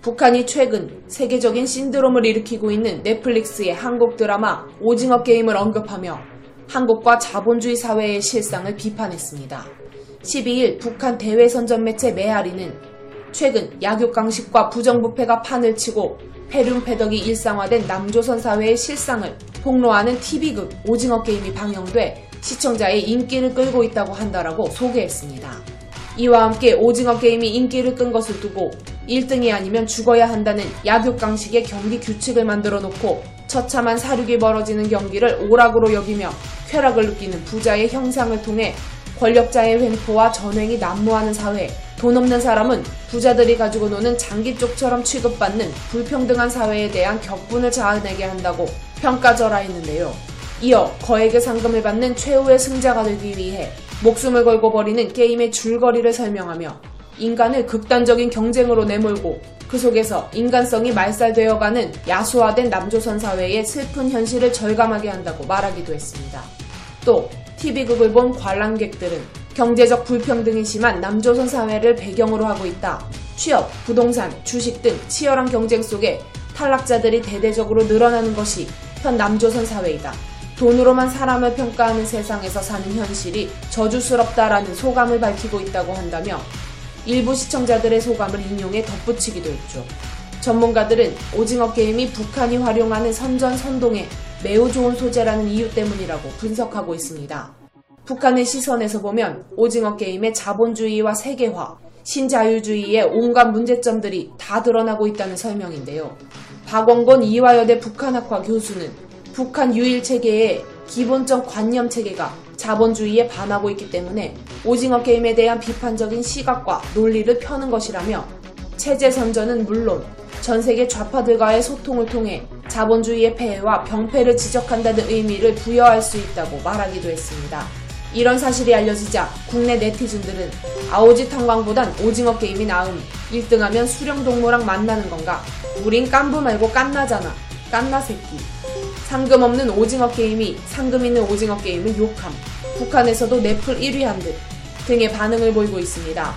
북한이 최근 세계적인 신드롬을 일으키고 있는 넷플릭스의 한국 드라마 오징어 게임을 언급하며 한국과 자본주의 사회의 실상을 비판했습니다. 12일 북한 대외선전 매체 메아리는 최근 약육강식과 부정부패가 판을 치고 패륜패덕이 일상화된 남조선 사회의 실상을 폭로하는 TV극 오징어 게임이 방영돼 시청자의 인기를 끌고 있다고 한다라고 소개했습니다. 이와 함께 오징어 게임이 인기를 끈 것을 두고 1등이 아니면 죽어야 한다는 약육강식의 경기 규칙을 만들어 놓고 처참한 사륙이 벌어지는 경기를 오락으로 여기며 쾌락을 느끼는 부자의 형상을 통해 권력자의 횡포와 전횡이 난무하는 사회, 돈 없는 사람은 부자들이 가지고 노는 장기쪽처럼 취급받는 불평등한 사회에 대한 격분을 자아내게 한다고 평가절하했는데요. 이어 거액의 상금을 받는 최후의 승자가 되기 위해 목숨을 걸고 벌이는 게임의 줄거리를 설명하며 인간을 극단적인 경쟁으로 내몰고 그 속에서 인간성이 말살되어가는 야수화된 남조선 사회의 슬픈 현실을 절감하게 한다고 말하기도 했습니다. 또 TV극을 본 관람객들은 경제적 불평등이 심한 남조선 사회를 배경으로 하고 있다. 취업, 부동산, 주식 등 치열한 경쟁 속에 탈락자들이 대대적으로 늘어나는 것이 현 남조선 사회이다. 돈으로만 사람을 평가하는 세상에서 사는 현실이 저주스럽다라는 소감을 밝히고 있다고 한다며 일부 시청자들의 소감을 인용해 덧붙이기도 했죠. 전문가들은 오징어 게임이 북한이 활용하는 선전 선동에 매우 좋은 소재라는 이유 때문이라고 분석하고 있습니다. 북한의 시선에서 보면 오징어 게임의 자본주의와 세계화, 신자유주의의 온갖 문제점들이 다 드러나고 있다는 설명인데요. 박원곤 이화여대 북한학과 교수는 북한 유일 체계의 기본적 관념 체계가 자본주의에 반하고 있기 때문에 오징어 게임에 대한 비판적인 시각과 논리를 펴는 것이라며 체제 선전은 물론 전 세계 좌파들과의 소통을 통해 자본주의의 폐해와 병폐를 지적한다는 의미를 부여할 수 있다고 말하기도 했습니다. 이런 사실이 알려지자 국내 네티즌들은 아오지 탄광보단 오징어 게임이 나음 1등하면 수령 동무랑 만나는 건가? 우린 깐부 말고 깐나잖아. 깐나 새끼. 상금 없는 오징어 게임이 상금 있는 오징어 게임을 욕함. 북한에서도 넷플 1위 한 듯 등의 반응을 보이고 있습니다.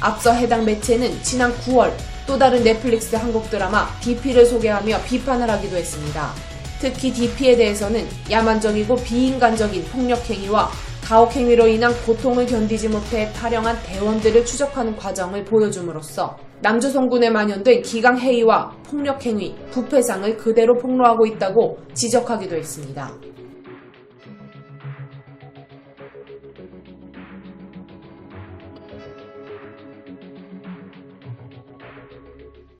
앞서 해당 매체는 지난 9월 또 다른 넷플릭스 한국 드라마 DP를 소개하며 비판을 하기도 했습니다. 특히 DP에 대해서는 야만적이고 비인간적인 폭력 행위와 가혹행위로 인한 고통을 견디지 못해 탈영한 대원들을 추적하는 과정을 보여줌으로써 남조선군에 만연된 기강해이와 폭력행위, 부패상을 그대로 폭로하고 있다고 지적하기도 했습니다.